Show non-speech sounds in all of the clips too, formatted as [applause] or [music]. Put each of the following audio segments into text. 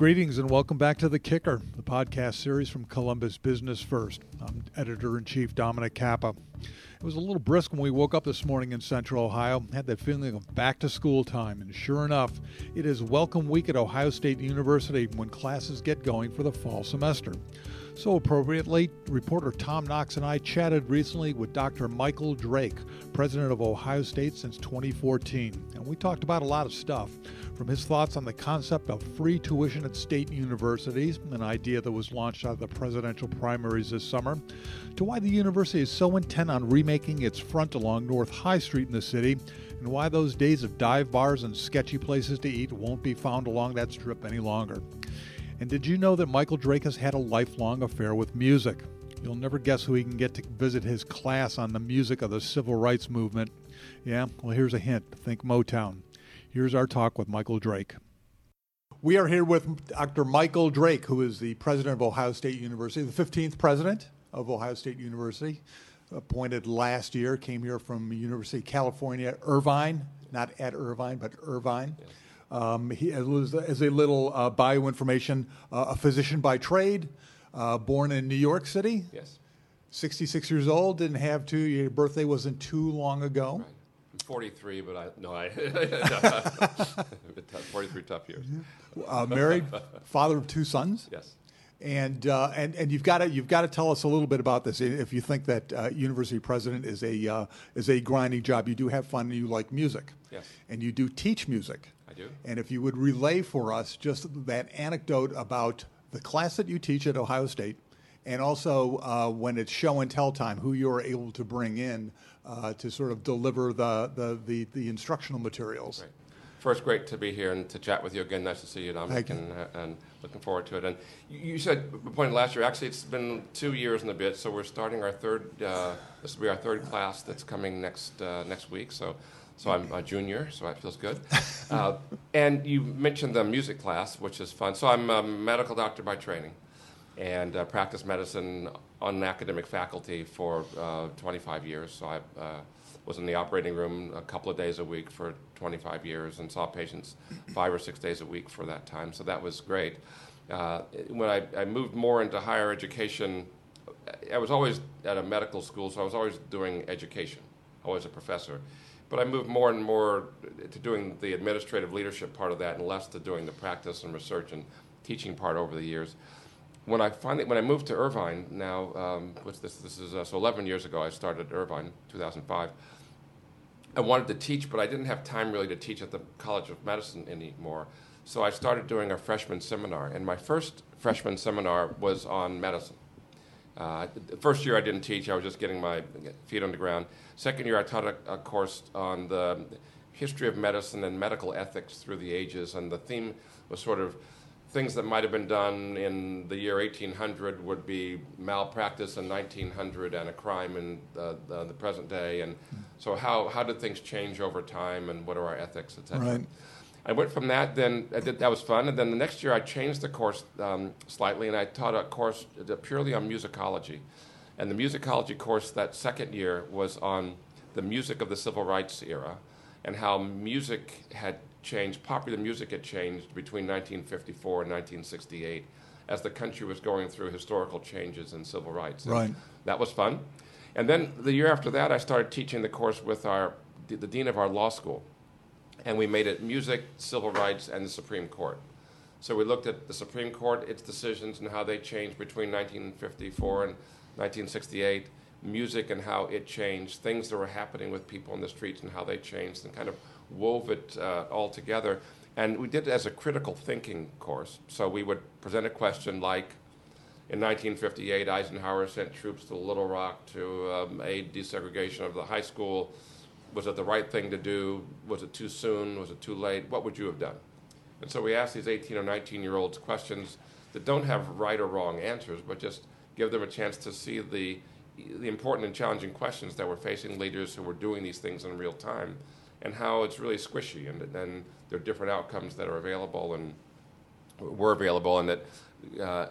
Greetings and welcome back to The Kicker, the podcast series from Columbus Business First. I'm editor in chief Dominic Kappa. It was a little brisk when we woke up this morning in central Ohio. Had that feeling of back to school time, and sure enough, it is welcome week at Ohio State University when classes get going for the fall semester. So appropriately, reporter Tom Knox and I chatted recently with Dr. Michael Drake, president of Ohio State since 2014, and we talked about a lot of stuff from his thoughts on the concept of free tuition at state universities, an idea that was launched out of the presidential primaries this summer, to why the university is so intent on remaking its front along North High Street in the city, and why those days of dive bars and sketchy places to eat won't be found along that strip any longer. And did you know that Michael Drake has had a lifelong affair with music? You'll never guess who he can get to visit his class on the music of the civil rights movement. Yeah, well, here's a hint think Motown. Here's our talk with Michael Drake. We are here with Dr. Michael Drake, who is the president of Ohio State University, the 15th president of Ohio State University, appointed last year, came here from University of California, Irvine, not at Irvine, but Irvine. Yeah. Um, he was, as a little uh, bioinformation, uh, a physician by trade, uh, born in New York City. Yes. 66 years old, didn't have to. Your birthday wasn't too long ago. Right. 43, but I no, I [laughs] [laughs] 43 tough years. Uh, married, father of two sons. Yes. And, uh, and and you've got to you've got to tell us a little bit about this. If you think that uh, university president is a uh, is a grinding job, you do have fun and you like music. Yes. And you do teach music. Do. And if you would relay for us just that anecdote about the class that you teach at Ohio State, and also uh, when it's show and tell time, who you're able to bring in uh, to sort of deliver the, the, the, the instructional materials. Right. First, great to be here and to chat with you again. Nice to see you, Dominic, and, uh, and looking forward to it. And you said pointed last year. Actually, it's been two years and a bit. So we're starting our third. Uh, this will be our third class that's coming next uh, next week. So so I'm a junior, so that feels good. Uh, and you mentioned the music class, which is fun. So I'm a medical doctor by training, and uh, practice medicine on an academic faculty for uh, 25 years. So I uh, was in the operating room a couple of days a week for 25 years, and saw patients five or six days a week for that time. So that was great. Uh, when I, I moved more into higher education, I was always at a medical school, so I was always doing education, always a professor but I moved more and more to doing the administrative leadership part of that and less to doing the practice and research and teaching part over the years. When I finally, when I moved to Irvine, now, um, what's this? This is uh, so 11 years ago. I started at Irvine, 2005. I wanted to teach, but I didn't have time really to teach at the College of Medicine anymore. So I started doing a freshman seminar, and my first freshman seminar was on medicine. Uh, the first year I didn't teach; I was just getting my feet on the ground. Second year, I taught a, a, course on the history of medicine and medical ethics through the ages, and the theme was sort of things that might have been done in the year 1800 would be malpractice in 1900 and a crime in the, the, the present day, and so how, how did things change over time, and what are our ethics, etc. Right. I went from that, then did, that was fun, and then the next year I changed the course um, slightly, and I taught a course purely on musicology. And the musicology course that second year was on the music of the civil rights era and how music had changed, popular music had changed between 1954 and 1968 as the country was going through historical changes in civil rights. And right. That was fun. And then the year after that, I started teaching the course with our, the dean of our law school. And we made it music, civil rights, and the Supreme Court. So we looked at the Supreme Court, its decisions, and how they changed between 1954 and 1968, music and how it changed, things that were happening with people in the streets and how they changed, and kind of wove it uh, all together. And we did it as a critical thinking course. So we would present a question like, in 1958, Eisenhower sent troops to Little Rock to um, aid desegregation of the high school. Was it the right thing to do? Was it too soon? Was it too late? What would you have done? And so we asked these 18 or 19 year olds questions that don't have right or wrong answers, but just give them a chance to see the, the important and challenging questions that were facing leaders who were doing these things in real time and how it's really squishy and, and there are different outcomes that are available and were available and that uh,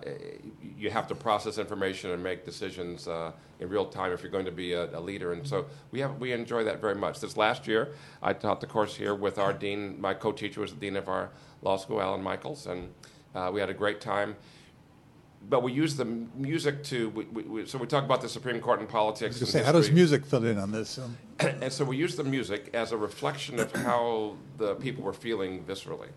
you have to process information and make decisions uh, in real time if you're going to be a, a, leader. And so we have we enjoy that very much. This last year, I taught the course here with our dean. My co-teacher was the dean of our law school, Alan Michaels, and Uh, we had a great time. But we use the music to, we, we, so we talk about the Supreme Court and politics. say, how does music fit in on this? Um, [clears throat] and so we use the music as a reflection of how the people were feeling viscerally.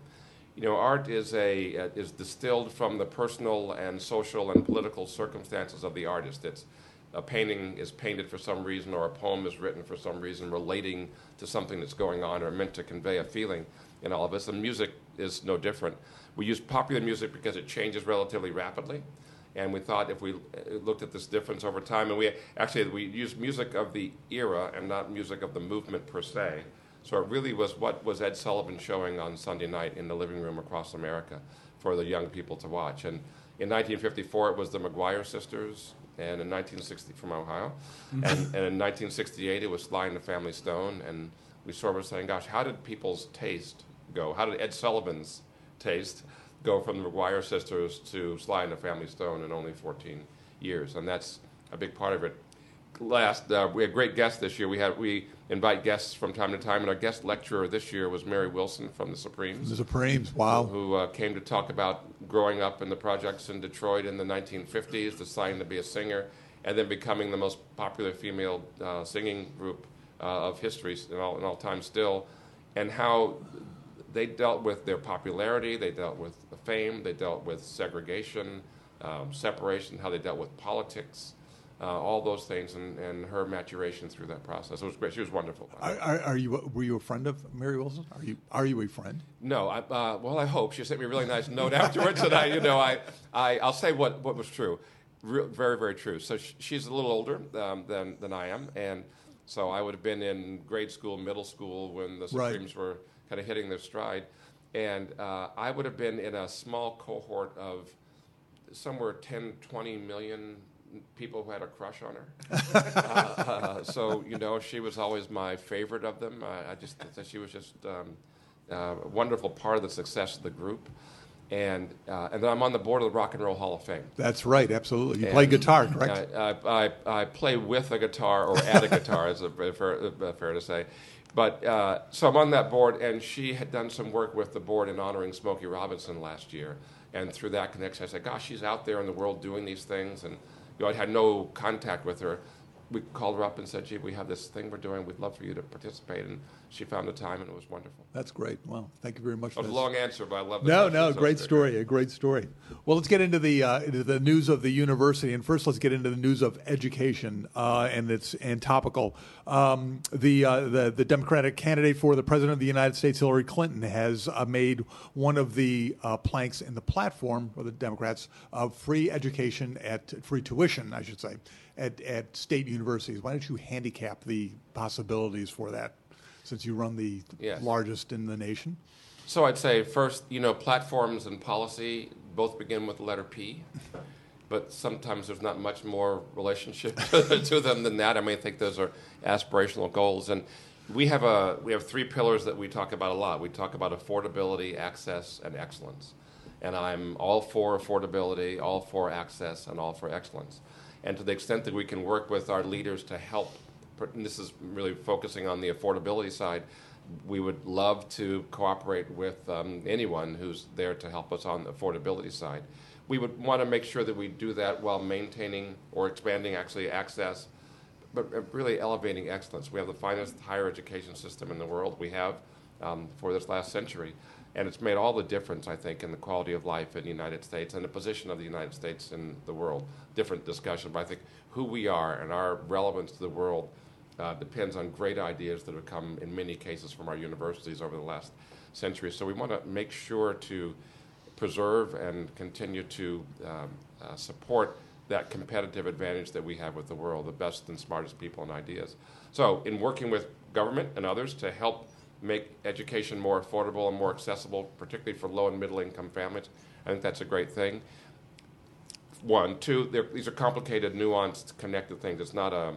You know, art is, a, uh, is distilled from the personal and social and political circumstances of the artist. It's, a painting is painted for some reason or a poem is written for some reason relating to something that's going on or meant to convey a feeling in all of us. And music is no different. We use popular music because it changes relatively rapidly. And we thought if we uh, looked at this difference over time, and we actually we used music of the era and not music of the movement per se. So it really was what was Ed Sullivan showing on Sunday night in the living room across America for the young people to watch. And in 1954, it was the McGuire sisters, and in 1960 from Ohio, mm-hmm. and, and, in 1968 it was Sly and the Family Stone, and we sort of were saying, gosh, how did people's taste go? How did Ed Sullivan's taste go from the McGuire sisters to Sly and the Family Stone in only 14 years? And that's a big part of it. Last, uh, we had great guests this year. We had we invite guests from time to time, and our guest lecturer this year was Mary Wilson from the Supremes. The Supremes, wow. Who uh, came to talk about growing up in the projects in Detroit in the 1950s, deciding to be a singer, and then becoming the most popular female uh, singing group uh, of history in all, in all time still, and how they dealt with their popularity, they dealt with fame, they dealt with segregation, um, separation, how they dealt with politics uh, all those things, and, and her maturation through that process. It was great. She was wonderful. Are, are, are you were you a friend of Mary Wilson? Are you are you a friend? No. I, uh, well, I hope she sent me a really nice note [laughs] afterwards, and I, you know, I, I I'll say what what was true, very very true. So sh- she's a little older um, than than I am, and so I would have been in grade school, middle school when the Supremes right. were kind of hitting their stride, and uh, I would have been in a small cohort of somewhere 10, 20 million people who had a crush on her. uh, [laughs] uh, so you know, she was always my favorite of them. I, I just she was just um, uh, a wonderful part of the success of the group. And uh, and then I'm on the board of the Rock and Roll Hall of Fame. That's right, absolutely. You and play guitar, correct? I, I, I, play with a guitar or at a guitar, is [laughs] fair, fair to say. But uh, so I'm on that board, and she had done some work with the board in honoring Smokey Robinson last year. And through that connection, I said, "Gosh, she's out there in the world doing these things." And you know, I had no contact with her. We called her up and said, "Gee, we have this thing we're doing. We'd love for you to participate." And she found the time, and it was wonderful. That's great. Well, thank you very much. It was a long answer, but I love. No, no, great story. A great story. Well, let's get into the uh, into the news of the university, and first, let's get into the news of education, uh, and it's and topical. Um, the uh, the the Democratic candidate for the president of the United States, Hillary Clinton, has uh, made one of the uh, planks in the platform for the Democrats of free education at free tuition, I should say at, at state universities. Why don't you handicap the possibilities for that since you run the yes. largest in the nation? So I'd say first, you know, platforms and policy both begin with the letter P, [laughs] but sometimes there's not much more relationship [laughs] to them than that. I mean, I think those are aspirational goals, and we have a we have three pillars that we talk about a lot. We talk about affordability, access, and excellence. And I'm all for affordability, all for access, and all for excellence and to the extent that we can work with our leaders to help, and this is really focusing on the affordability side, we would love to cooperate with um, anyone who's there to help us on the affordability side. We would want to make sure that we do that while maintaining or expanding actually access, but really elevating excellence. We have the finest higher education system in the world. We have um, for this last century. And it's made all the difference, I think, in the quality of life in the United States and the position of the United States in the world. Different discussion, but I think who we are and our relevance to the world uh, depends on great ideas that have come, in many cases, from our universities over the last century. So we want to make sure to preserve and continue to um, uh, support that competitive advantage that we have with the world, the best and smartest people and ideas. So, in working with government and others to help make education more affordable and more accessible, particularly for low and middle income families. I think that's a great thing. One, two, these are complicated, nuanced, connected things. It's not a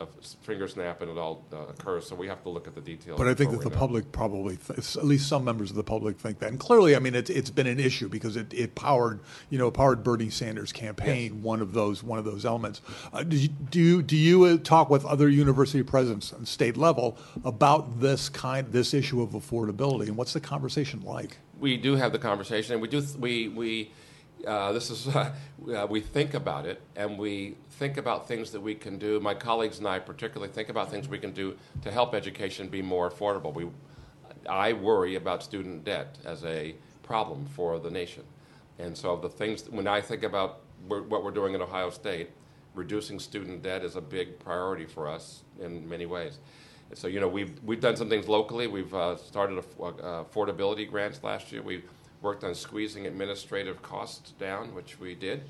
a finger snap and it all uh, occurs. So we have to look at the details. But I think that the know. public probably, th- at least some members of the public think that. And clearly, I mean, it's, it's been an issue because it, it powered, you know, powered Bernie Sanders' campaign. Yes. One of those one of those elements. Uh, do you do you, do you uh, talk with other university presidents on state level about this kind this issue of affordability and what's the conversation like? we do have the conversation, and we do. Th- we we uh, this is [laughs] uh, we think about it, and we think about things that we can do. My colleagues and I particularly think about things we can do to help education be more affordable. We, I worry about student debt as a problem for the nation, and so the things when I think about what we're doing at Ohio State, reducing student debt is a big priority for us in many ways. So you know we've we've done some things locally. We've uh, started a, uh, affordability grants last year. We worked on squeezing administrative costs down, which we did,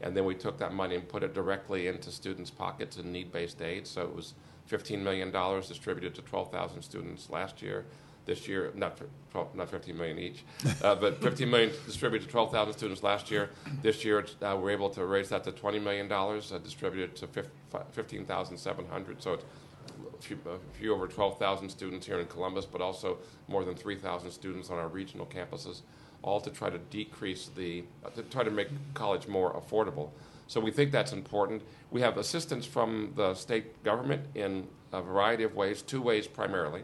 and then we took that money and put it directly into students' pockets in need-based aid. So it was $15 million distributed to 12,000 students last year. This year, not 12, not 15 million each, uh, but 15 million distributed to 12,000 students last year. This year, uh, we're able to raise that to 20 million dollars, uh, distributed to 15,700. So it's a few over 12,000 students here in Columbus, but also more than 3,000 students on our regional campuses, all to try to decrease the, uh, to try to make college more affordable. So we think that's important. We have assistance from the state government in a variety of ways, two ways primarily.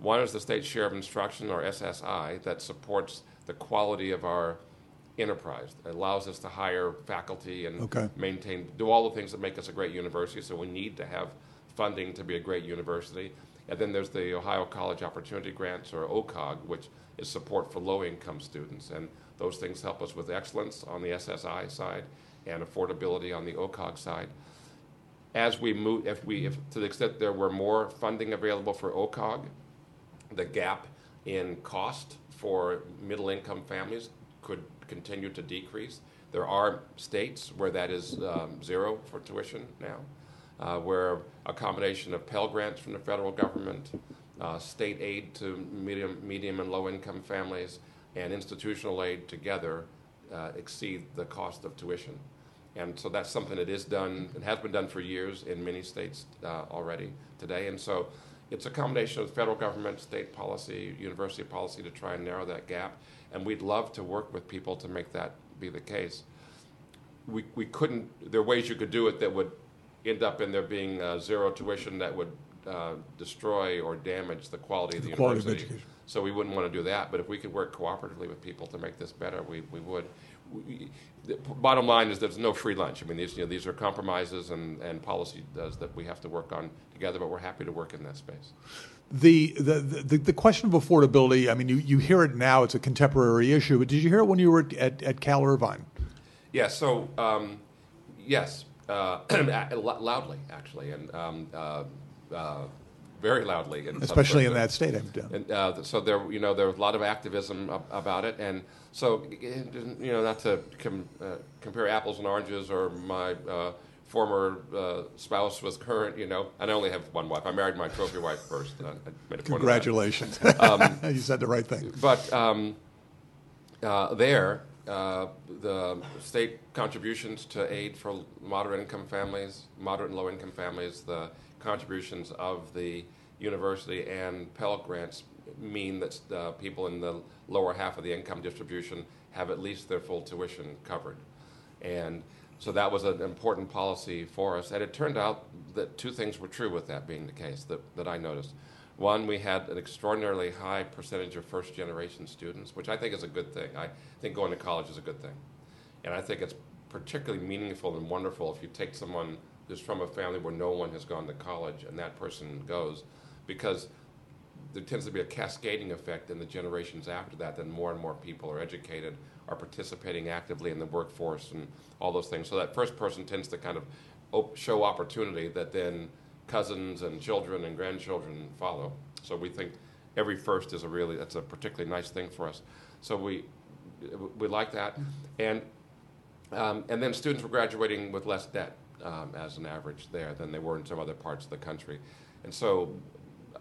One is the state share of instruction, or SSI, that supports the quality of our enterprise. It allows us to hire faculty and okay. maintain, do all the things that make us a great university. So we need to have funding to be a great university. And then there's the Ohio College Opportunity Grants, or OCOG, which is support for low income students. And those things help us with excellence on the SSI side and affordability on the OCOG side. As we move, if we, if to the extent there were more funding available for OCOG, the gap in cost for middle income families could continue to decrease. There are states where that is um, zero for tuition now uh, where a combination of Pell Grants from the federal government, uh, state aid to medium, medium and low income families, and institutional aid together uh, exceed the cost of tuition. And so that's something that is done and has been done for years in many states uh, already today. And so it's a combination of federal government, state policy, university policy to try and narrow that gap. And we'd love to work with people to make that be the case. We, we couldn't, there are ways you could do it that would end up in there being uh, zero tuition that would uh, destroy or damage the quality of the, the quality university. Of education. So we wouldn't want to do that. But if we could work cooperatively with people to make this better, we, we would. We, the bottom line is there's no free lunch. I mean, these, you know, these are compromises and, and policy does that we have to work on together, but we're happy to work in that space. The, the, the, the question of affordability, I mean, you, you hear it now, it's a contemporary issue, but did you hear it when you were at, at Cal Irvine? Yes, yeah, so um, yes, uh, [clears throat] loudly, actually, and um, uh, uh, very loudly. In Especially in that state, And uh, so there, you know, there was a lot of activism ab- about it, and so you know, not to com- uh, compare apples and oranges, or my uh, former spouse was current, you know, and I only have one wife. I married my trophy wife first. Congratulations! Um, [laughs] you said the right thing. But um, there uh, the state contributions to aid for moderate income families, moderate and low income families, the contributions of the university and Pell Grants mean that uh, people in the lower half of the income distribution have at least their full tuition covered. And so that was an important policy for us. And it turned out that two things were true with that being the case that, that I noticed. One, we had an extraordinarily high percentage of first generation students, which I think is a good thing. I think going to college is a good thing. And I think it's particularly meaningful and wonderful if you take someone who's from a family where no one has gone to college and that person goes, because there tends to be a cascading effect in the generations after that. Then more and more people are educated, are participating actively in the workforce, and all those things. So that first person tends to kind of show opportunity that then cousins and children and grandchildren follow. So we think every first is a really that's a particularly nice thing for us. So we we like that, and um, and then students were graduating with less debt um, as an average there than they were in some other parts of the country, and so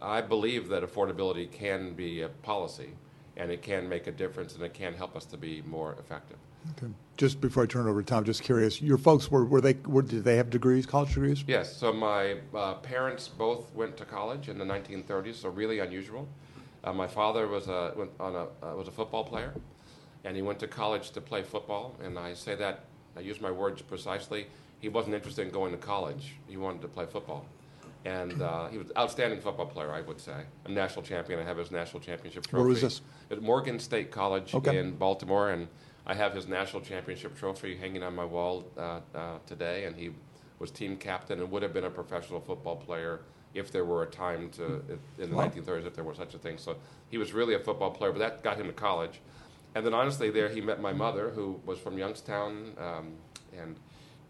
I believe that affordability can be a policy, and it can make a difference, and it can help us to be more effective. Okay. Just before I turn it over to Tom, just curious, your folks were were they were, did they have degrees, college degrees? Yes. So my uh, parents both went to college in the 1930s, so really unusual. Uh, my father was a went on a uh, was a football player, and he went to college to play football. And I say that I use my words precisely. He wasn't interested in going to college. He wanted to play football, and uh, he was an outstanding football player, I would say. A national champion. I have his national championship trophy. Where was this? At Morgan State College Okay. in Baltimore, and I have his national championship trophy hanging on my wall uh, uh, today. And he was team captain and would have been a professional football player if there were a time to in the Wow. 1930s if there were such a thing. So he was really a football player, but that got him to college. And then honestly, there he met my mother, who was from Youngstown um, and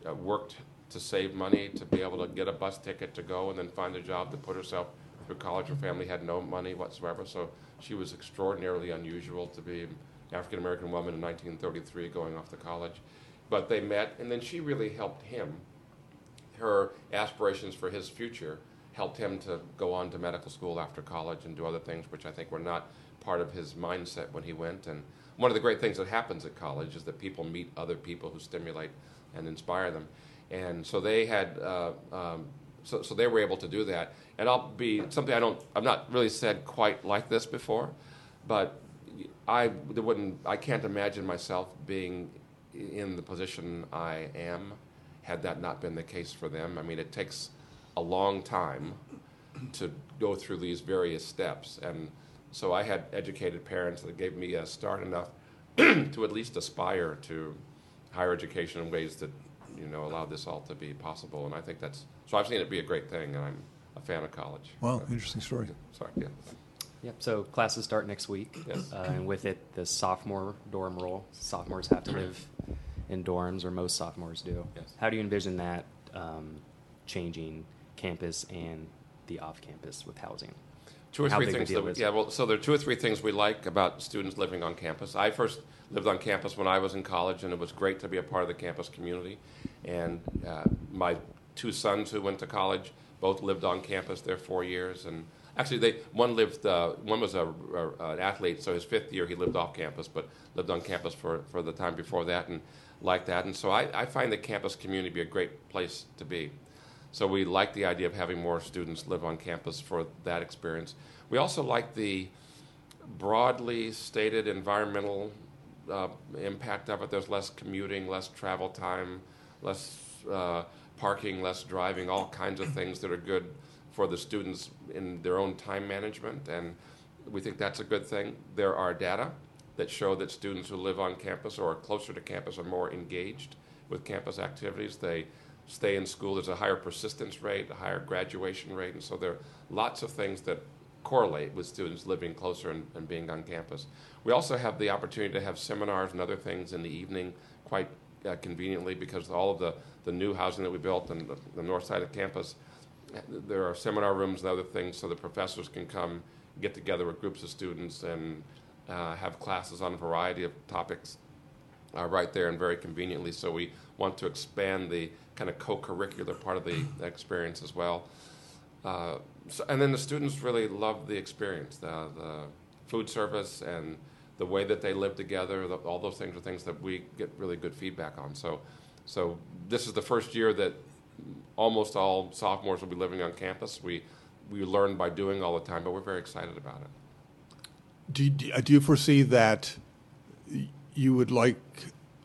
uh, worked to save money to be able to get a bus ticket to go and then find a job to put herself through college. Her family had no money whatsoever, so she was extraordinarily unusual to be African American woman in 1933 going off to college. But they met, and then she really helped him. Her aspirations for his future helped him to go on to medical school after college and do other things, which I think were not part of his mindset when he went. And one of the great things that happens at college is that people meet other people who stimulate and inspire them. And so they had, uh, um, so, so they were able to do that. And I'll be something I don't, I've not really said quite like this before, but I there wouldn't, I can't imagine myself being in the position I am had that not been the case for them. I mean, it takes a long time to go through these various steps. And so I had educated parents that gave me a start enough [clears throat] to at least aspire to higher education in ways that, you know, allow this all to be possible. And I think that's, so I've seen it be a great thing, and I'm a fan of college. Wow, interesting story. Sorry, yeah. Yep. So classes start next week, Yes. uh, and with it, the sophomore dorm rule. Sophomores have to live in dorms, or most sophomores do. Yes. How do you envision that um, changing campus and the off-campus with housing? Two or How three things yeah, well, so there are two or three things we like about students living on campus. I first lived on campus when I was in college, and it was great to be a part of the campus community. And uh, my two sons who went to college both lived on campus their four years, and actually, they one lived, uh, one was a, a, an athlete, so his fifth year he lived off campus, but lived on campus for, for the time before that, and liked that. And so I, I find the campus community to be a great place to be. So we like the idea of having more students live on campus for that experience. We also like the broadly stated environmental uh, impact of it. There's less commuting, less travel time, less uh, parking, less driving, all kinds of things that are good for the students in their own time management. And we think that's a good thing. There are data that show that students who live on campus or are closer to campus are more engaged with campus activities. They stay in school. There's a higher persistence rate, a higher graduation rate, and so there are lots of things that correlate with students living closer and, and being on campus. We also have the opportunity to have seminars and other things in the evening quite uh, conveniently because all of the, the new housing that we built on the, the north side of campus, there are seminar rooms and other things so the professors can come get together with groups of students and uh, have classes on a variety of topics uh, right there and very conveniently. So we want to expand the kind of co-curricular part of the experience as well. Uh, so, and then the students really love the experience, the, the food service and the way that they live together. The, all those things are things that we get really good feedback on. So, so this is the first year that almost all sophomores will be living on campus. We we learn by doing all the time, but we're very excited about it. Do you, do you foresee that you would like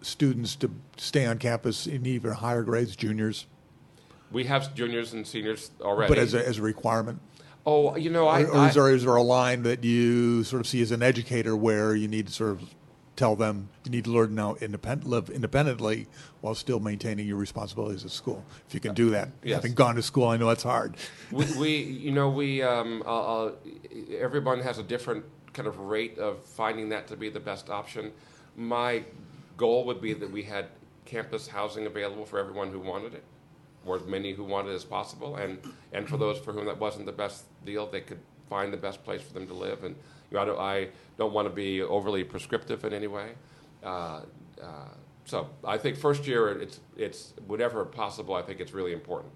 students to stay on campus in even higher grades, juniors, We have juniors and seniors already. but as a, as a requirement? oh, you know, I, or, or is, there, is there a line that you sort of see as an educator where you need to sort of tell them you need to learn now independent, live independently while still maintaining your responsibilities at school? If you can do that, Yes. having gone to school, I know it's hard. we, we, you know, we, um, uh, uh, everyone has a different kind of rate of finding that to be the best option. My goal would be that we had campus housing available for everyone who wanted it, or as many who wanted it as possible, and, and for those for whom that wasn't the best deal, they could find the best place for them to live. And I don't, I don't want to be overly prescriptive in any way. Uh, uh, so I think first year, it's, it's whatever possible. I think it's really important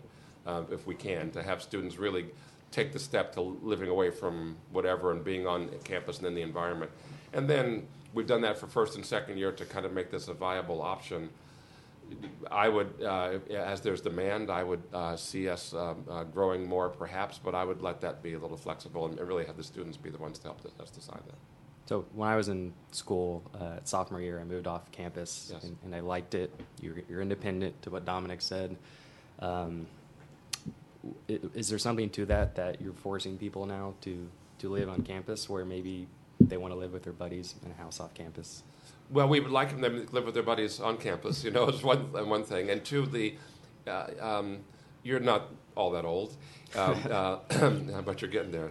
uh, if we can to have students really take the step to living away from whatever and being on campus and in the environment. And then we've done that for first and second year to kind of make this a viable option. I would, uh, as there's demand, I would uh, see us um, uh, growing more perhaps, but I would let that be a little flexible and really have the students be the ones to help us decide that. So when I was in school, uh, sophomore year, I moved off campus, Yes. and, and I liked it. You're, you're independent, to what Dominic said. Um, is there something to that that you're forcing people now to to live on campus where maybe they want to live with their buddies in a house off campus? Well, we would like them to live with their buddies on campus. You know, [laughs] is one one thing, and two, the uh, um, you're not all that old, um, [laughs] uh, [clears throat] but you're getting there. [laughs]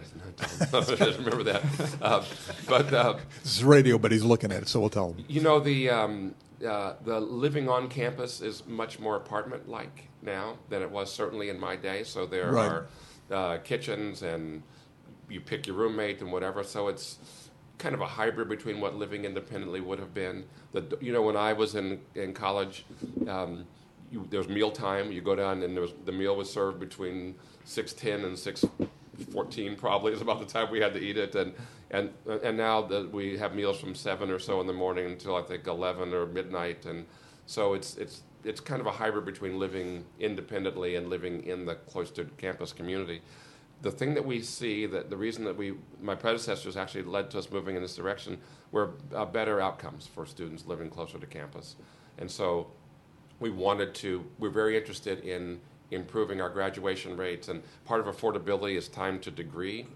remember that. Uh, but uh, this is radio, but he's looking at it, so we'll tell him. You know, the um, uh, the living on campus is much more apartment-like now than it was certainly in my day. So there right. are uh, kitchens, and you pick your roommate and whatever. So it's kind of a hybrid between what living independently would have been. The, you know, when I was in in college. Um, you, there was meal time. You go down, and there was, the meal was served between six ten and six fourteen. Probably is about the time we had to eat it, and and and now that we have meals from seven or so in the morning until I think eleven or midnight, and so it's it's it's kind of a hybrid between living independently and living in the cloistered campus community. The thing that we see that the reason that we my predecessors actually led to us moving in this direction were uh, better outcomes for students living closer to campus, and so we wanted to, we're very interested in improving our graduation rates, and part of affordability is time to degree.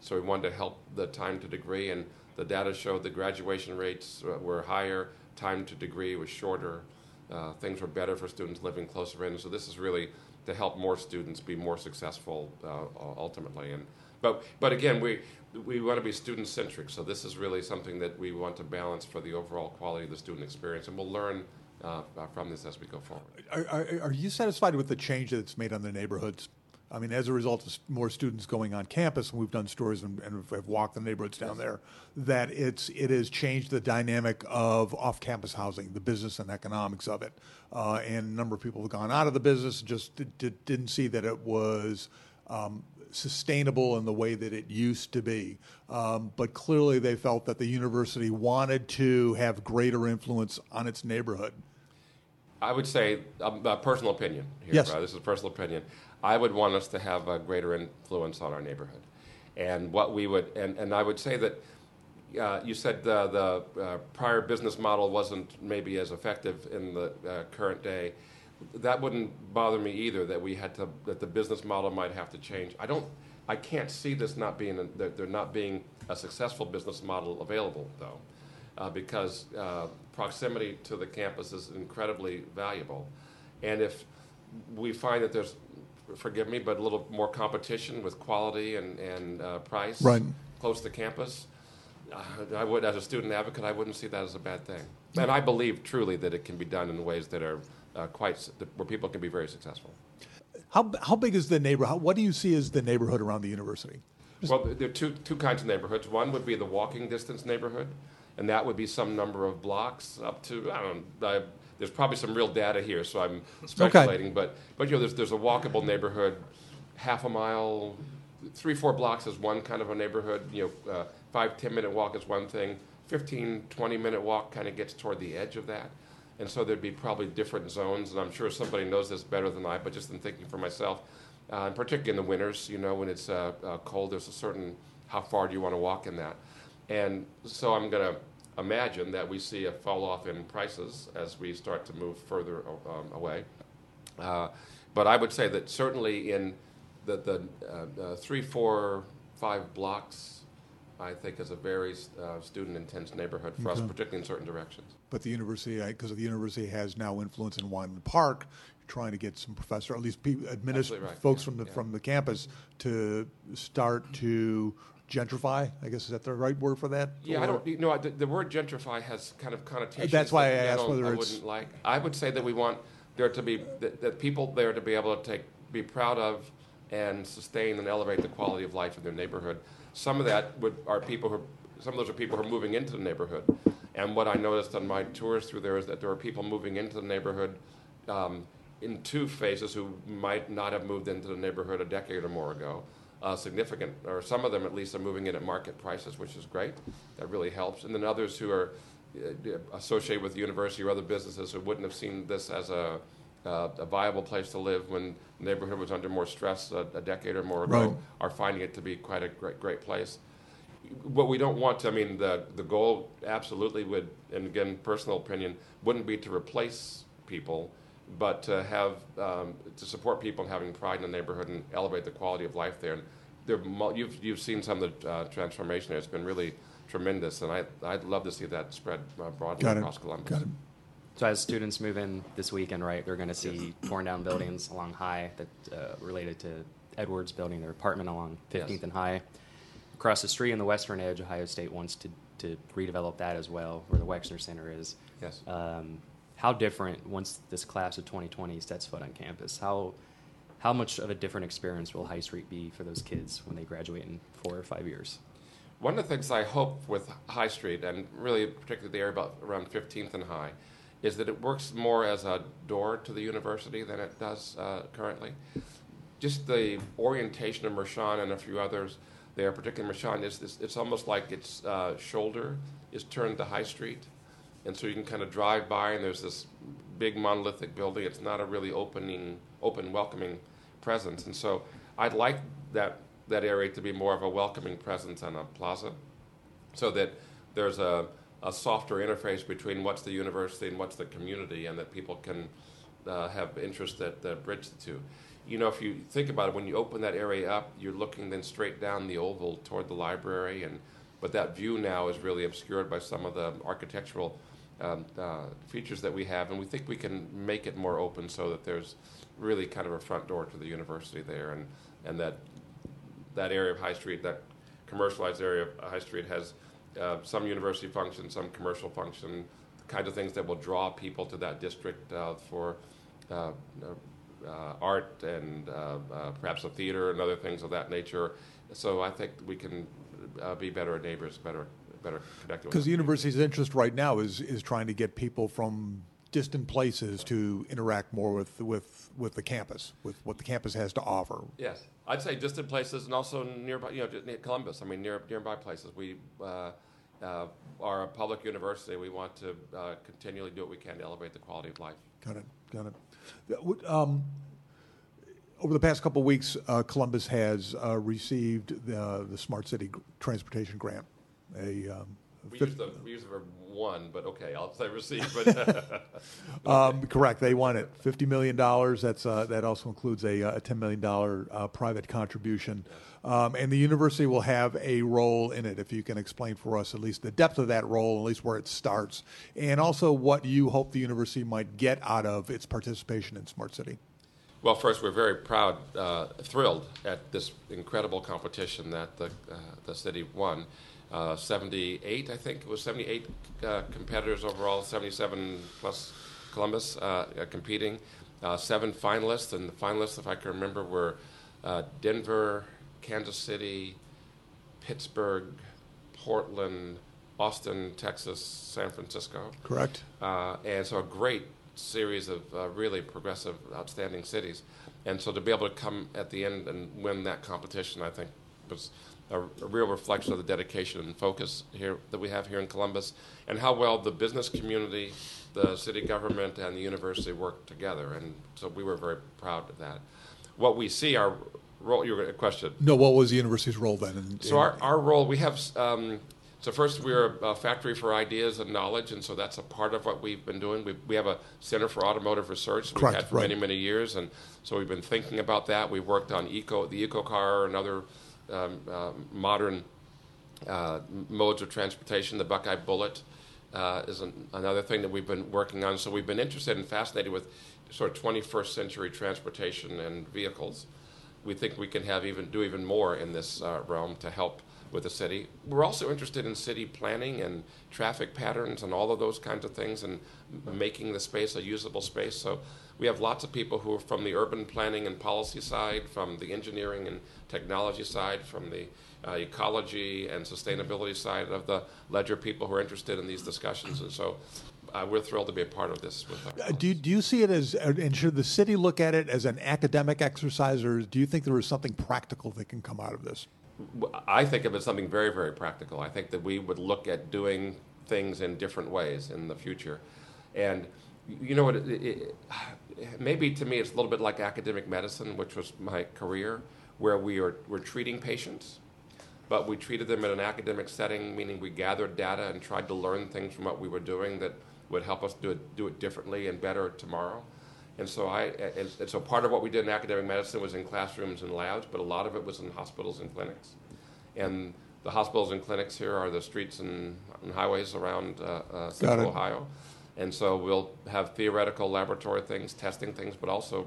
So we wanted to help the time to degree, and the data showed the graduation rates uh, were higher, time to degree was shorter, uh, things were better for students living closer in. So this is really to help more students be more successful uh, ultimately. And but but again, we we want to be student centric. So this is really something that we want to balance for the overall quality of the student experience, and we'll learn uh, from this as we go forward. Are, are, are, you satisfied with the change that's made on the neighborhoods? I mean, as a result of more students going on campus, and we've done stories and, and have walked the neighborhoods down there, that it's it has changed the dynamic of off-campus housing, the business and economics of it, uh, and a number of people have gone out of the business, just did, did, didn't see that it was. Um, sustainable in the way that it used to be. Um, but clearly, they felt that the university wanted to have greater influence on its neighborhood. I would say um, a personal opinion here. Yes. This is a personal opinion. I would want us to have a greater influence on our neighborhood, and what we would, and, and I would say that uh, you said the, the uh, prior business model wasn't maybe as effective in the uh, current day. That wouldn't bother me either. That we had to that the business model might have to change. I don't. I can't see this not being a, there not being a successful business model available though uh, because uh, proximity to the campus is incredibly valuable. And if we find that there's, forgive me, but a little more competition with quality and, and uh, price right. close to campus, uh, I would, as a student advocate, I wouldn't see that as a bad thing. And I believe truly that it can be done in ways that are uh, quite, where people can be very successful. How, how big is the neighborhood? What do you see as the neighborhood around the university? Well, there are two, two kinds of neighborhoods. One would be the walking distance neighborhood, and that would be some number of blocks up to I don't know. There's probably some real data here, so I'm speculating. Okay. But but you know, there's there's a walkable neighborhood, half a mile, three four blocks is one kind of a neighborhood. You know, uh, five ten minute walk is one thing. 15, 20 minute walk kind of gets toward the edge of that. And so there'd be probably different zones, and I'm sure somebody knows this better than I, but just in thinking for myself, uh, and particularly in the winters, you know, when it's uh, uh, cold, there's a certain how far do you want to walk in that. And so I'm going to imagine that we see a fall off in prices as we start to move further um, away. Uh, but I would say that certainly in the, the uh, uh, three, four, five blocks, I think is a very uh, student intense neighborhood for okay. us, particularly in certain directions. But the university, because the university has now influence in Weinland Park, trying to get some professor, at least people, administ- right. folks yeah. from the yeah. from the campus to start to gentrify. I guess is that the right word for that? Yeah, I don't. You know, the, the, word gentrify has kind of connotations. That's why I asked whether I it's. wouldn't like. I would say that we want there to be that, that, people there to be able to take, be proud of, and sustain and elevate the quality of life in their neighborhood. Some of that would are people who. Some of those are people who are moving into the neighborhood, and what I noticed on my tours through there is that there are people moving into the neighborhood. Um, in two phases, who might not have moved into the neighborhood a decade or more ago, uh, significant, or some of them at least are moving in at market prices, which is great. That really helps. And then others who are uh, associated with the university or other businesses who wouldn't have seen this as a, uh, a viable place to live when the neighborhood was under more stress a, a decade or more ago right. are finding it to be quite a great, great place. What we don't want to, I mean, the, the goal absolutely would, and again, personal opinion, wouldn't be to replace people but to have um, to support people and having pride in the neighborhood and elevate the quality of life there. And there, you've you've seen some of the uh, transformation there. It's been really tremendous, and I I'd love to see that spread uh, broadly Got across it. Columbus. Got it. So as students move in this weekend, right, they're going to see torn down buildings along High that uh, related to Edwards building their apartment along 15th Yes. and High. Across the street on the western edge, Ohio State wants to, to redevelop that as well, where the Wexner Center is. Yes. Um, how different once this class of 2020 sets foot on campus? How how much of a different experience will High Street be for those kids when they graduate in four or five years? One of the things I hope with High Street, and really particularly the area about around 15th and High, is that it works more as a door to the university than it does uh, currently. Just the orientation of Mershon and a few others there, particularly Mershon, is, it's almost like its uh, shoulder is turned to High Street, and so you can kind of drive by and there's this big monolithic building. It's not a really opening, open, welcoming presence, and so I'd like that that area to be more of a welcoming presence on a plaza, so that there's a, a softer interface between what's the university and what's the community, and that people can uh, have interest that, that bridge the two. You know, if you think about it, when you open that area up, you're looking then straight down the oval toward the library, and but that view now is really obscured by some of the architectural um, uh, features that we have, and we think we can make it more open so that there's really kind of a front door to the university there, and and that that area of High Street, that commercialized area of High Street, has uh, some university function, some commercial function, the kind of things that will draw people to that district uh, for uh, uh, art and uh, perhaps a theater and other things of that nature. So I think we can be better neighbors, better better connected. Because the university's interest right now is, is trying to get people from distant places to interact more with, with, with the campus, with what the campus has to offer. Yes, I'd say distant places and also nearby, you know, near Columbus. I mean, near, nearby places. We uh, uh, are a public university. We want to uh, continually do what we can to elevate the quality of life. Got it, got it. Um, over the past couple of weeks, uh, Columbus has uh, received the, the Smart City Transportation Grant. A, um, We fif- use the we use the verb won, but okay, I'll [laughs] say receive. But [laughs] Um, [laughs] correct. They won it. Fifty million dollars. That's uh, that also includes a, uh, a ten million dollar uh, private contribution, um, and the university will have a role in it. If you can explain for us at least the depth of that role, at least where it starts, and also what you hope the university might get out of its participation in Smart City. Well, first, we're very proud, uh, thrilled at this incredible competition that the, uh, the city won. Uh, 78, I think it was 78 uh, competitors overall, 77 plus Columbus uh, uh, competing. Uh, seven finalists, and the finalists, if I can remember, were uh, Denver, Kansas City, Pittsburgh, Portland, Austin, Texas, San Francisco. Correct. Uh, and so a great series of uh, really progressive, outstanding cities. And so to be able to come at the end and win that competition, I think, was a, a real reflection of the dedication and focus here that we have here in Columbus, and how well the business community, the city government, and the university work together. And so we were very proud of that. What we see our role. Your question. No, what was the university's role then? In, So our, our role, we have, um, so first we're a, factory for ideas and knowledge, and so that's a part of what we've been doing. We, we have a Center for Automotive Research we've Correct, had for right. many, many years, and so we've been thinking about that. We've worked on eco, the eco car and other modern uh, modes of transportation. The Buckeye Bullet uh, is an, another thing that we've been working on. So we've been interested and fascinated with sort of 21st century transportation and vehicles. We think we can have even do even more in this uh, realm to help with the city. We're also interested in city planning and traffic patterns and all of those kinds of things and making the space a usable space. So we have lots of people who are from the urban planning and policy side, from the engineering and technology side, from the uh, ecology and sustainability side of the ledger people who are interested in these discussions. And so uh, we're thrilled to be a part of this. Uh, do, you- do you see it as, and should the city look at it as an academic exercise, or do you think there is something practical that can come out of this? I think of it as something very, very practical. I think that we would look at doing things in different ways in the future. And you know what? It, it, maybe to me, it's a little bit like academic medicine, which was my career, where we are we're treating patients, but we treated them in an academic setting, meaning we gathered data and tried to learn things from what we were doing that would help us do it, do it differently and better tomorrow. And so I, and, and so part of what we did in academic medicine was in classrooms and labs, but a lot of it was in hospitals and clinics. And the hospitals and clinics here are the streets and, and highways around uh, uh, central Ohio. And so we'll have theoretical laboratory things, testing things, but also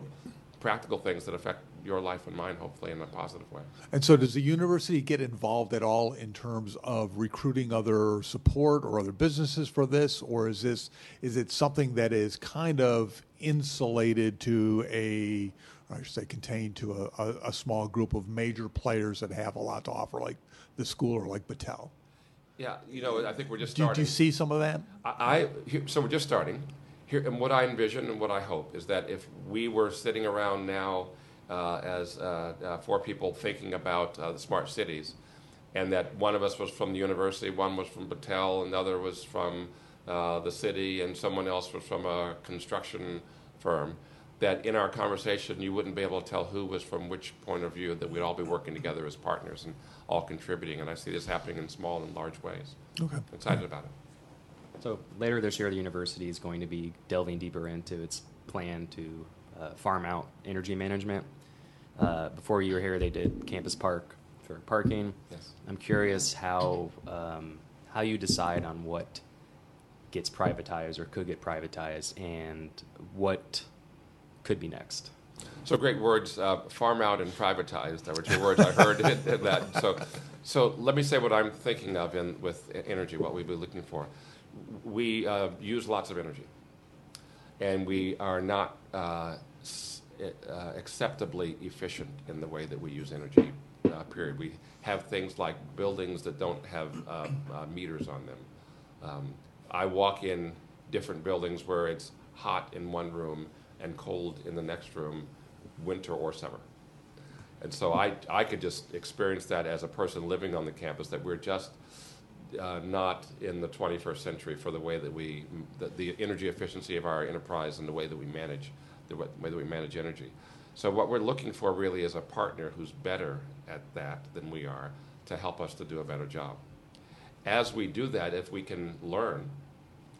practical things that affect your life and mine, hopefully in a positive way. And so, does the university get involved at all in terms of recruiting other support or other businesses for this, or is this is it something that is kind of insulated to a, I should say, contained to a, a, a small group of major players that have a lot to offer, like the school or like Battelle? Yeah, you know, I think we're just starting. Do, you see some of that? I, I so we're just starting. Here, and what I envision and what I hope is that if we were sitting around now uh, as uh, uh, four people thinking about uh, the smart cities, and that one of us was from the university, one was from Battelle, another was from uh, the city, and someone else was from a construction firm. That in our conversation, you wouldn't be able to tell who was from which point of view, that we'd all be working together as partners and all contributing. And I see this happening in small and large ways. Okay. I'm excited about it. So later this year, the university is going to be delving deeper into its plan to uh, farm out energy management. Uh, before you were here, they did CampusParc for parking. Yes. I'm curious how um, how you decide on what gets privatized or could get privatized, and what could be next. So great words, uh, farm out and privatized. Were two words I heard in, in that. So, so let me say what I'm thinking of in with energy. What we'd be looking for. We uh, use lots of energy, and we are not uh, uh, acceptably efficient in the way that we use energy. Uh, period. We have things like buildings that don't have uh, meters on them. Um, I walk in different buildings where it's hot in one room and cold in the next room, winter or summer. And so I, I could just experience that as a person living on the campus that we're just uh, not in the 21st century for the way that we, the, the, energy efficiency of our enterprise and the way that we manage the way that we manage energy. So what we're looking for really is a partner who's better at that than we are to help us to do a better job. As we do that, if we can learn,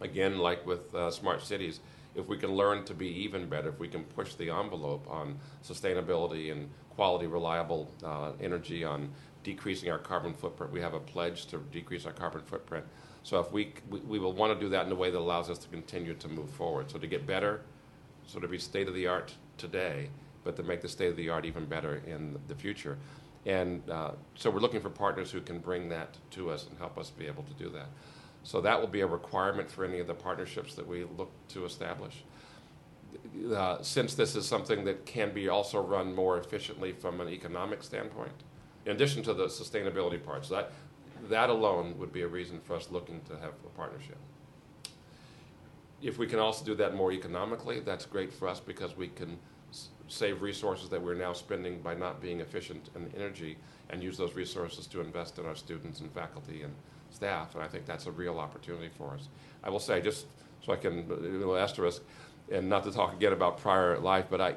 again, like with uh, smart cities, if we can learn to be even better, if we can push the envelope on sustainability and quality, reliable uh, energy, on decreasing our carbon footprint, we have a pledge to decrease our carbon footprint. So if we, we, we will want to do that in a way that allows us to continue to move forward. So to get better, sort of be state of the art today, but to make the state of the art even better in the future. And uh, so we're looking for partners who can bring that to us and help us be able to do that. So that will be a requirement for any of the partnerships that we look to establish. Uh, since this is something that can be also run more efficiently from an economic standpoint, in addition to the sustainability parts, that, that alone would be a reason for us looking to have a partnership if we can also do that more economically, that's great for us because we can s- save resources that we're now spending by not being efficient in energy and use those resources to invest in our students and faculty and staff. And I think that's a real opportunity for us. I will say, just so I can, you know, asterisk, and not to talk again about prior life, but I,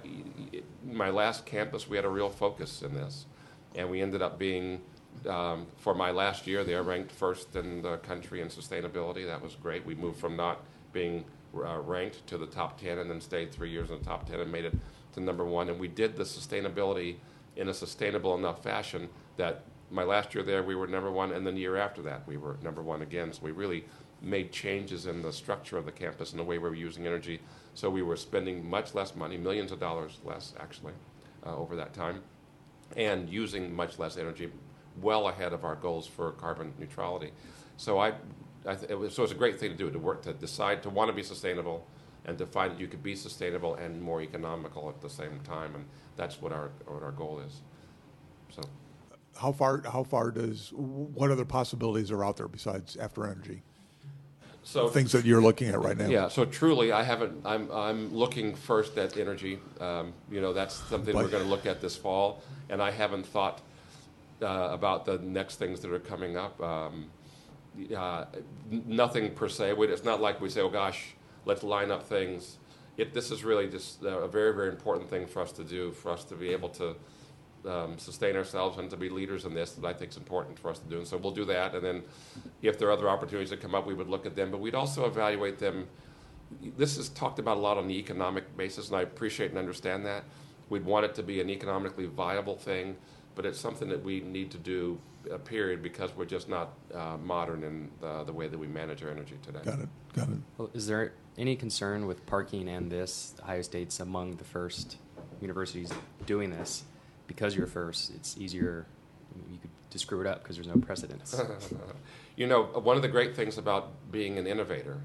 my last campus, we had a real focus in this. And we ended up being, um, for my last year there, ranked first in the country in sustainability. That was great. We moved from not being uh, ranked to the top 10 and then stayed three years in the top 10 and made it to number one. And we did the sustainability in a sustainable enough fashion that my last year there we were number one, and then the year after that we were number one again. So we really made changes in the structure of the campus and the way we were using energy. So we were spending much less money, millions of dollars less actually, uh, over that time, and using much less energy, well ahead of our goals for carbon neutrality. So I th- it was, so it's a great thing to do to work to decide to want to be sustainable and to find that you could be sustainable and more economical at the same time, and that's what our what our goal is. So, how far how far does what other possibilities are out there besides after energy? So things that you're looking at right now. Yeah. So truly, I haven't. I'm I'm looking first at energy. Um, you know, that's something but, we're going to look at this fall, and I haven't thought uh, about the next things that are coming up. Um, uh, nothing per se. It's not like we say, oh gosh, let's line up things. It, this is really just a very, very important thing for us to do, for us to be able to um, sustain ourselves and to be leaders in this that I think is important for us to do. And so we'll do that. And then if there are other opportunities that come up, we would look at them. But we'd also evaluate them this is talked about a lot on the economic basis, and I appreciate and understand that. We'd want it to be an economically viable thing, but it's something that we need to do, uh, period, because we're just not uh, modern in the, the, way that we manage our energy today. Got it. Got it. Well, is there any concern with parking and this? Ohio State's among the first universities doing this. Because you're first, it's easier. You could screw it up because there's no precedence. [laughs] you know, one of the great things about being an innovator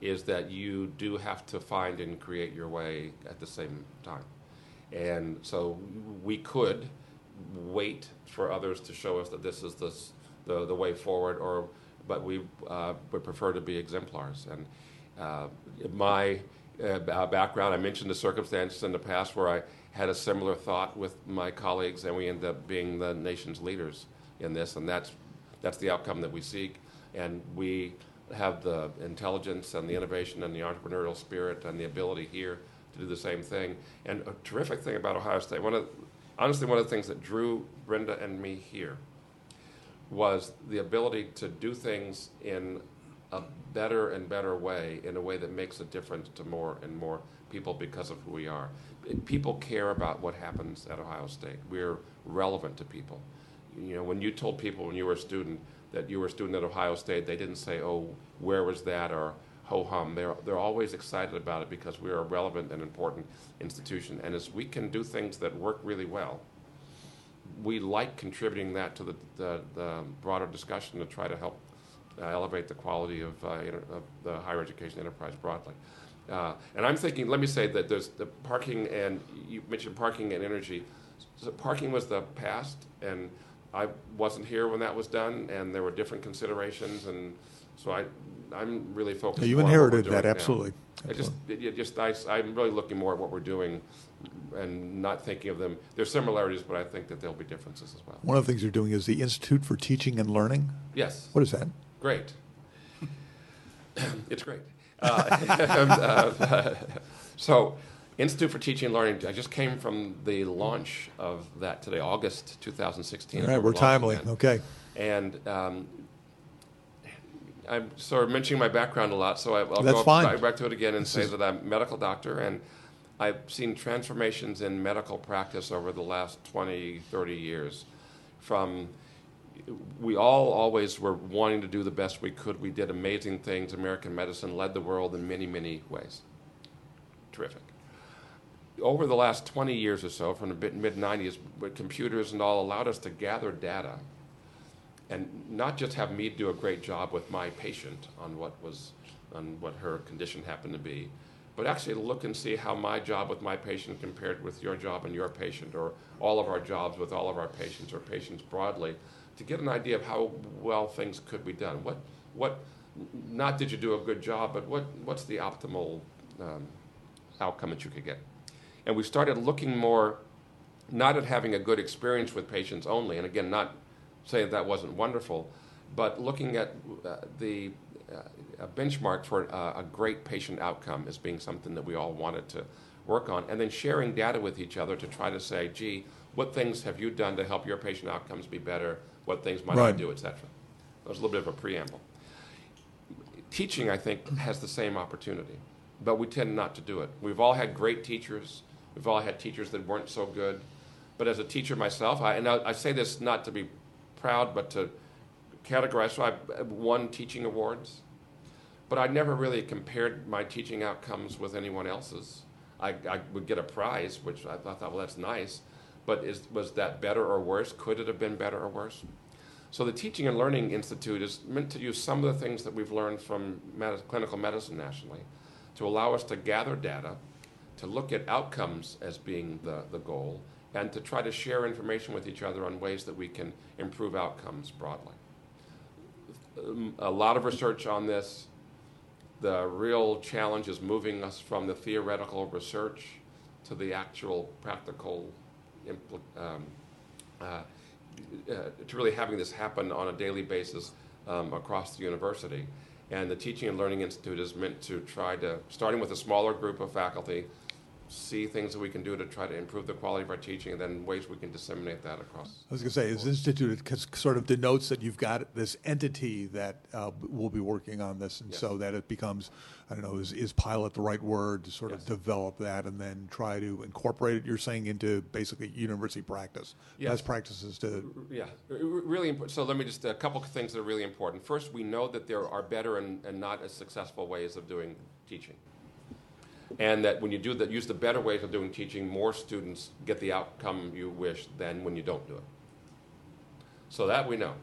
is that you do have to find and create your way at the same time. And so we could wait for others to show us that this is the, the, the way forward, or but we uh, would prefer to be exemplars. And uh, my uh, background, I mentioned the circumstances in the past where I had a similar thought with my colleagues, and we end up being the nation's leaders in this, and that's that's the outcome that we seek. And we have the intelligence and the innovation and the entrepreneurial spirit and the ability here to do the same thing. And a terrific thing about Ohio State, one of, honestly, one of the things that drew Brenda and me here was the ability to do things in a better and better way, in a way that makes a difference to more and more people because of who we are. People care about what happens at Ohio State. We're relevant to people. You know, when you told people when you were a student that you were a student at Ohio State, they didn't say, "Oh, where was that?" or ho hum. They're, they're always excited about it because we're a relevant and important institution. And as we can do things that work really well, we like contributing that to the, the, the broader discussion to try to help uh, elevate the quality of, uh, inter- of, the higher education enterprise broadly. Uh, and I'm thinking, let me say that there's the parking and you mentioned parking and energy. So parking was the past, and I wasn't here when that was done, and there were different considerations, and so I, I'm really focused. Yeah, you inherited that, absolutely. I just, it, just I, I'm really looking more at what we're doing, and not thinking of them. There's similarities, but I think that there'll be differences as well. One of the things you're doing is the Institute for Teaching and Learning. Yes. What is that? Great. [coughs] it's great. Uh, [laughs] uh, [laughs] so Institute for Teaching and Learning, I just came from the launch of that today, August 2016. All right, we're timely. Okay. And um, I'm sort of mentioning my background a lot, so I, will go back, back, to it again and this say is... that I'm a medical doctor, and I've seen transformations in medical practice over the last 20, 30 years. From we all always were wanting to do the best we could. We did amazing things. American medicine led the world in many, many ways. Terrific over the last 20 years or so, from the mid 90s, computers and all allowed us to gather data and not just have me do a great job with my patient on what was on what her condition happened to be, but actually look and see how my job with my patient compared with your job and your patient, or all of our jobs with all of our patients or patients broadly, to get an idea of how well things could be done. What what not did you do a good job, but what what's the optimal um, outcome that you could get? And we started looking more not at having a good experience with patients only, and again, not saying that wasn't wonderful, but looking at uh, the uh, benchmark for uh, a great patient outcome as being something that we all wanted to work on, and then sharing data with each other to try to say, gee, what things have you done to help your patient outcomes be better? What things might right. I do, et cetera. That was a little bit of a preamble. Teaching, I think, has the same opportunity, but we tend not to do it. We've all had great teachers We've all had teachers that weren't so good. But as a teacher myself, I, and I, I say this not to be proud, but to categorize. So I've won teaching awards, but I never really compared my teaching outcomes with anyone else's. I, I would get a prize, which I thought, well, that's nice, but is, was that better or worse? Could it have been better or worse? So the Teaching and Learning Institute is meant to use some of the things that we've learned from med- clinical medicine nationally to allow us to gather data to look at outcomes as being the, the goal and to try to share information with each other on ways that we can improve outcomes broadly. A lot of research on this. The real challenge is moving us from the theoretical research to the actual practical, impl- um, uh, uh, to really having this happen on a daily basis um, across the university. And the Teaching and Learning Institute is meant to try to, starting with a smaller group of faculty, see things that we can do to try to improve the quality of our teaching, and then ways we can disseminate that across. I was going to say, is instituted sort of denotes that you've got this entity that uh, will be working on this, and Yes. so that it becomes, I don't know, is, is pilot the right word to sort of develop that and then try to incorporate it? You're saying into basically university practice, Yes. best practices to. Yeah, really important. So let me just, a couple of things that are really important. First, we know that there are better and, and not as successful ways of doing teaching. And that when you do that, use the better ways of doing teaching, more students get the outcome you wish than when you don't do it. So that we know.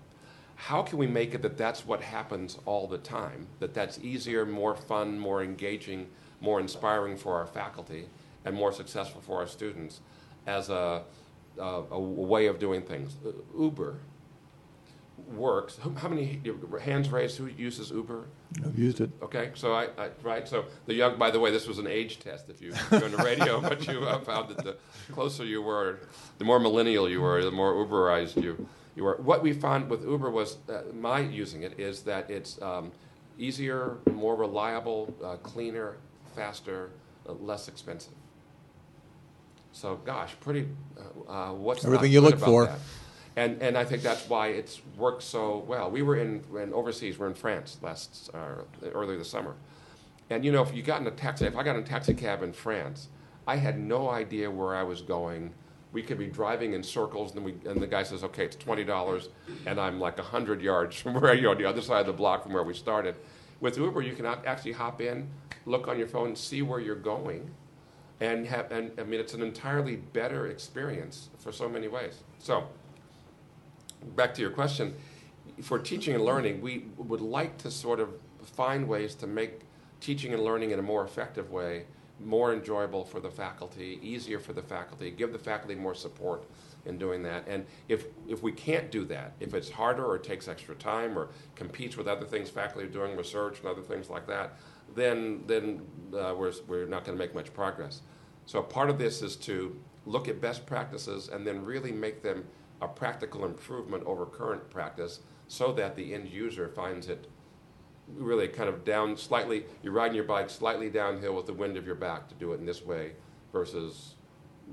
How can we make it that that's what happens all the time? That that's easier, more fun, more engaging, more inspiring for our faculty, and more successful for our students as a, a, a way of doing things. Uber works. Who- How many hands raised? Who uses Uber? I've used it. Okay, so I, I right. So the young. By the way, this was an age test. If you you're on the radio, [laughs] but you uh, found that the closer you were, the more millennial you were, the more Uberized you you were. What we found with Uber was uh, my using it is that it's um, easier, more reliable, uh, cleaner, faster, uh, less expensive. So, gosh, pretty. Uh, uh, what's Everything you look for. that? And and I think that's why it's worked so well. We were in, in overseas. We're in France last uh, earlier this summer, and you know if you got in a taxi, if I got in a taxi cab in France, I had no idea where I was going. We could be driving in circles, and we and the guy says, "Okay, it's twenty dollars," and I'm like hundred yards [laughs] from where you on the other side of the block from where we started. With Uber, you can actually hop in, look on your phone, see where you're going, and have and I mean it's an entirely better experience for so many ways. So back to your question, for teaching and learning, we would like to sort of find ways to make teaching and learning in a more effective way more enjoyable for the faculty, easier for the faculty, give the faculty more support in doing that. And if, if we can't do that, if it's harder or it takes extra time or competes with other things faculty are doing, research and other things like that, then, then uh, we're, we're not going to make much progress. So part of this is to look at best practices and then really make them a practical improvement over current practice so that the end user finds it really kind of down slightly, you're riding your bike slightly downhill with the wind of your back to do it in this way versus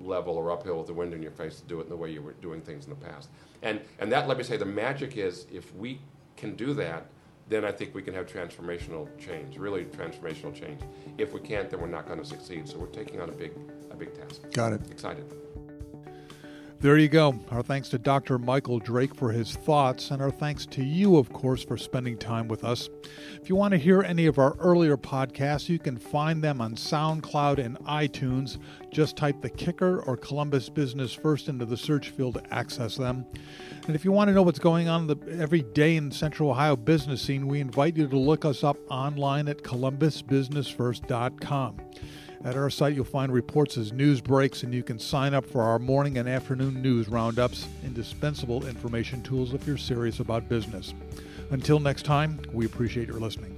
level or uphill with the wind in your face to do it in the way you were doing things in the past. And, and that, let me say, the magic is if we can do that, then I think we can have transformational change, really transformational change. If we can't, then we're not going to succeed. So we're taking on a big, a big task. Got it. Excited. There you go. Our thanks to Dr. Michael Drake for his thoughts, and our thanks to you, of course, for spending time with us. If you want to hear any of our earlier podcasts, you can find them on SoundCloud and iTunes. Just type the kicker or Columbus Business First into the search field to access them. And if you want to know what's going on the, every day in the Central Ohio business scene, we invite you to look us up online at columbusbusinessfirst.com. At our site, you'll find reports as news breaks, and you can sign up for our morning and afternoon news roundups, indispensable information tools if you're serious about business. Until next time, we appreciate your listening.